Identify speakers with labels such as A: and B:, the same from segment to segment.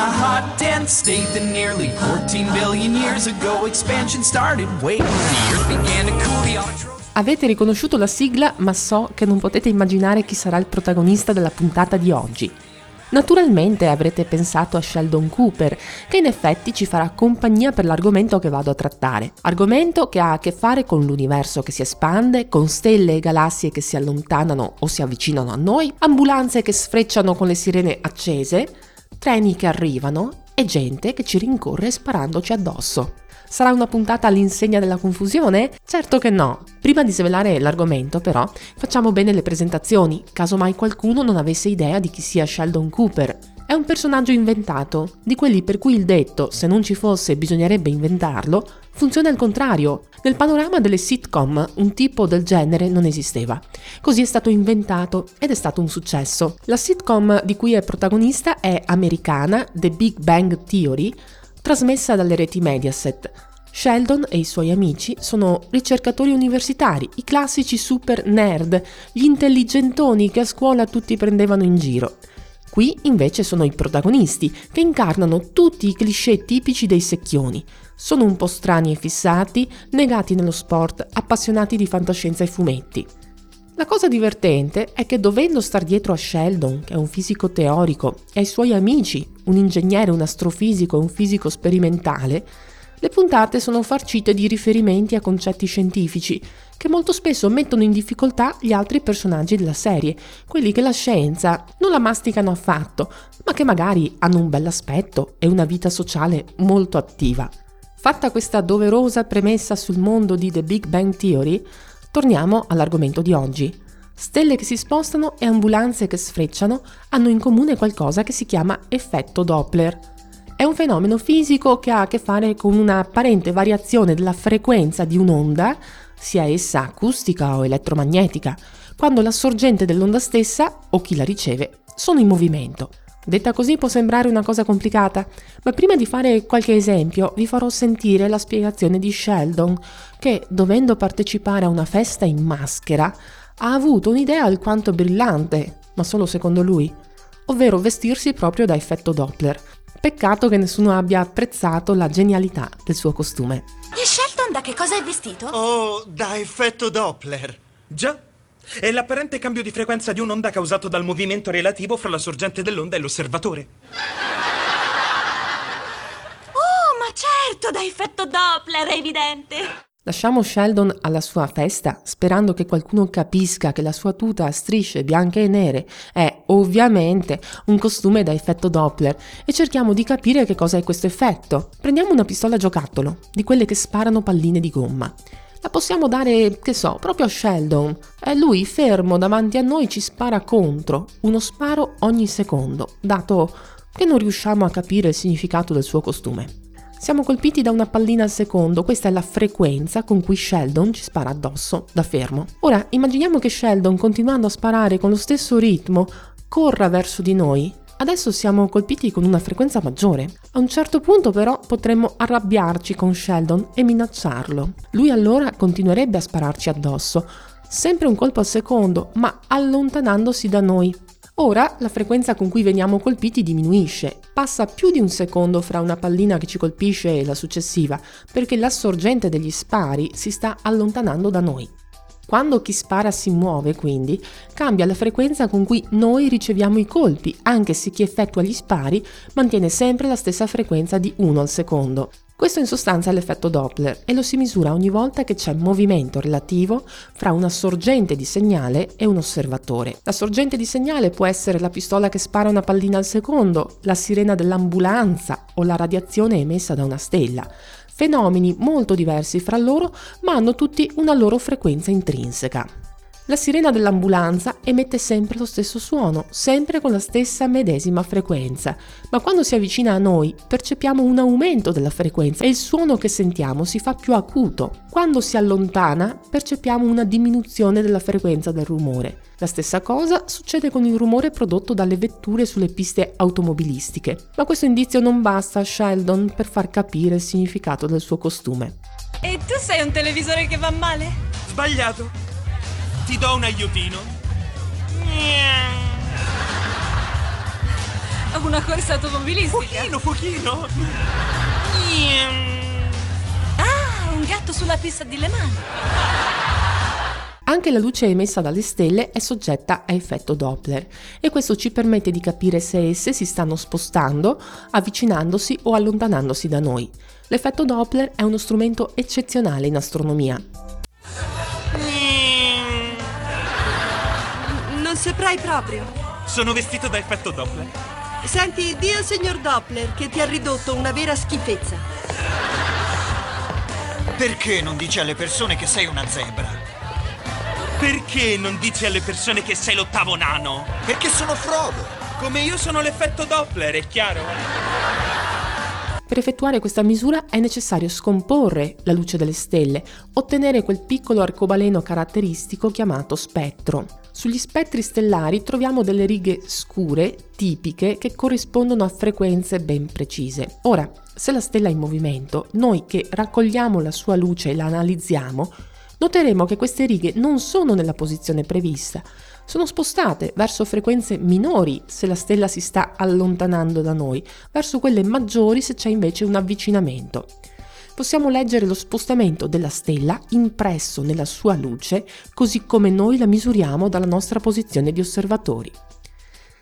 A: a hot, dense state that nearly 14 billion years ago expansion started. Wait, the earth began to cool, the autotrophs.
B: Avete riconosciuto la sigla, ma so che non potete immaginare chi sarà il protagonista della puntata di oggi. Naturalmente avrete pensato a Sheldon Cooper, che in effetti ci farà compagnia per l'argomento che vado a trattare. Argomento che ha a che fare con l'universo che si espande, con stelle e galassie che si allontanano o si avvicinano a noi, ambulanze che sfrecciano con le sirene accese, treni che arrivano e gente che ci rincorre sparandoci addosso. Sarà una puntata all'insegna della confusione? Certo che no. Prima di svelare l'argomento, però, facciamo bene le presentazioni, caso mai qualcuno non avesse idea di chi sia Sheldon Cooper. È un personaggio inventato, di quelli per cui il detto se non ci fosse bisognerebbe inventarlo, funziona al contrario. Nel panorama delle sitcom un tipo del genere non esisteva. Così è stato inventato ed è stato un successo. La sitcom di cui è protagonista è americana, The Big Bang Theory, trasmessa dalle reti Mediaset. Sheldon e i suoi amici sono ricercatori universitari, i classici super nerd, gli intelligentoni che a scuola tutti prendevano in giro. Qui invece sono i protagonisti, che incarnano tutti i cliché tipici dei secchioni. Sono un po' strani e fissati, negati nello sport, appassionati di fantascienza e fumetti. La cosa divertente è che dovendo star dietro a Sheldon, che è un fisico teorico, e ai suoi amici, un ingegnere, un astrofisico e un fisico sperimentale, le puntate sono farcite di riferimenti a concetti scientifici che molto spesso mettono in difficoltà gli altri personaggi della serie, quelli che la scienza non la masticano affatto, ma che magari hanno un bell'aspetto e una vita sociale molto attiva. Fatta questa doverosa premessa sul mondo di The Big Bang Theory, torniamo all'argomento di oggi. Stelle che si spostano e ambulanze che sfrecciano hanno in comune qualcosa che si chiama effetto Doppler. È un fenomeno fisico che ha a che fare con un'apparente variazione della frequenza di un'onda, sia essa acustica o elettromagnetica, quando la sorgente dell'onda stessa o chi la riceve sono in movimento. Detta così può sembrare una cosa complicata, ma prima di fare qualche esempio vi farò sentire la spiegazione di Sheldon, che, dovendo partecipare a una festa in maschera, ha avuto un'idea alquanto brillante, ma solo secondo lui, ovvero vestirsi proprio da effetto Doppler. Peccato che nessuno abbia apprezzato la genialità del suo costume.
C: E Shelton da che cosa è vestito?
D: Oh, da effetto Doppler.
E: Già. È l'apparente cambio di frequenza di un'onda causato dal movimento relativo fra la sorgente dell'onda e l'osservatore.
C: Oh, ma certo, da effetto Doppler, è evidente.
B: Lasciamo Sheldon alla sua festa, sperando che qualcuno capisca che la sua tuta a strisce bianche e nere è ovviamente un costume da effetto Doppler e cerchiamo di capire che cosa è questo effetto. Prendiamo una pistola giocattolo, di quelle che sparano palline di gomma. La possiamo dare, che so, proprio a Sheldon. E lui, fermo davanti a noi, ci spara contro, uno sparo ogni secondo, dato che non riusciamo a capire il significato del suo costume. Siamo colpiti da una pallina al secondo, questa è la frequenza con cui Sheldon ci spara addosso, da fermo. Ora, immaginiamo che Sheldon, continuando a sparare con lo stesso ritmo, corra verso di noi. Adesso siamo colpiti con una frequenza maggiore. A un certo punto però potremmo arrabbiarci con Sheldon e minacciarlo. Lui allora continuerebbe a spararci addosso, sempre un colpo al secondo, ma allontanandosi da noi. Ora la frequenza con cui veniamo colpiti diminuisce, passa più di un secondo fra una pallina che ci colpisce e la successiva, perché la sorgente degli spari si sta allontanando da noi. Quando chi spara si muove, quindi, cambia la frequenza con cui noi riceviamo i colpi, anche se chi effettua gli spari mantiene sempre la stessa frequenza di 1 al secondo. Questo in sostanza è l'effetto Doppler e lo si misura ogni volta che c'è movimento relativo fra una sorgente di segnale e un osservatore. La sorgente di segnale può essere la pistola che spara una pallina al secondo, la sirena dell'ambulanza o la radiazione emessa da una stella. Fenomeni molto diversi fra loro, ma hanno tutti una loro frequenza intrinseca. La sirena dell'ambulanza emette sempre lo stesso suono, sempre con la stessa medesima frequenza, ma quando si avvicina a noi percepiamo un aumento della frequenza e il suono che sentiamo si fa più acuto. Quando si allontana percepiamo una diminuzione della frequenza del rumore. La stessa cosa succede con il rumore prodotto dalle vetture sulle piste automobilistiche, ma questo indizio non basta a Sheldon per far capire il significato del suo costume.
C: E tu sei un televisore che va male?
E: Sbagliato. Ti do un aiutino.
C: una corsa automobilistica.
E: Pochino, pochino.
C: Ah, un gatto sulla pista di Le Mans.
B: Anche la luce emessa dalle stelle è soggetta a effetto Doppler e questo ci permette di capire se esse si stanno spostando, avvicinandosi o allontanandosi da noi. L'effetto Doppler è uno strumento eccezionale in astronomia.
F: Saprai proprio.
E: Sono vestito da effetto Doppler.
F: Senti, di al signor Doppler che ti ha ridotto una vera schifezza.
D: Perché non dici alle persone che sei una zebra?
E: Perché non dici alle persone che sei l'ottavo nano?
D: Perché sono Frodo.
E: Come io sono l'effetto Doppler, è chiaro?
B: Per effettuare questa misura è necessario scomporre la luce delle stelle, ottenere quel piccolo arcobaleno caratteristico chiamato spettro. Sugli spettri stellari troviamo delle righe scure, tipiche, che corrispondono a frequenze ben precise. Ora, se la stella è in movimento, noi che raccogliamo la sua luce e la analizziamo, noteremo che queste righe non sono nella posizione prevista, sono spostate verso frequenze minori se la stella si sta allontanando da noi, verso quelle maggiori se c'è invece un avvicinamento. Possiamo leggere lo spostamento della stella impresso nella sua luce, così come noi la misuriamo dalla nostra posizione di osservatori.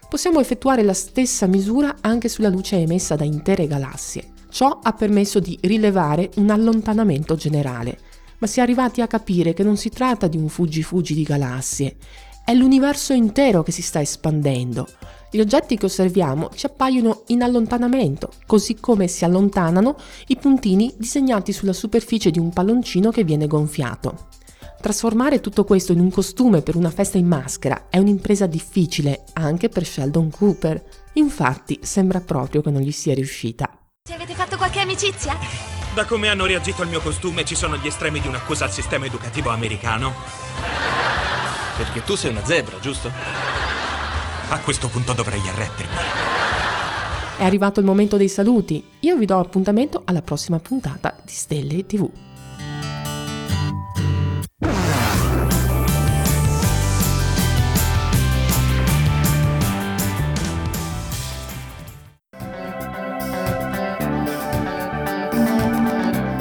B: Possiamo effettuare la stessa misura anche sulla luce emessa da intere galassie. Ciò ha permesso di rilevare un allontanamento generale, ma si è arrivati a capire che non si tratta di un fuggi-fuggi di galassie, è l'universo intero che si sta espandendo. Gli oggetti che osserviamo ci appaiono in allontanamento, così come si allontanano i puntini disegnati sulla superficie di un palloncino che viene gonfiato. Trasformare tutto questo in un costume per una festa in maschera è un'impresa difficile anche per Sheldon Cooper. Infatti sembra proprio che non gli sia riuscita.
C: Ci avete fatto qualche amicizia?
E: Da come hanno reagito al mio costume ci sono gli estremi di un'accusa al sistema educativo americano.
G: Perché tu sei una zebra, giusto?
E: A questo punto dovrei arrendermi.
B: È arrivato il momento dei saluti. Io vi do appuntamento alla prossima puntata di Stelle TV.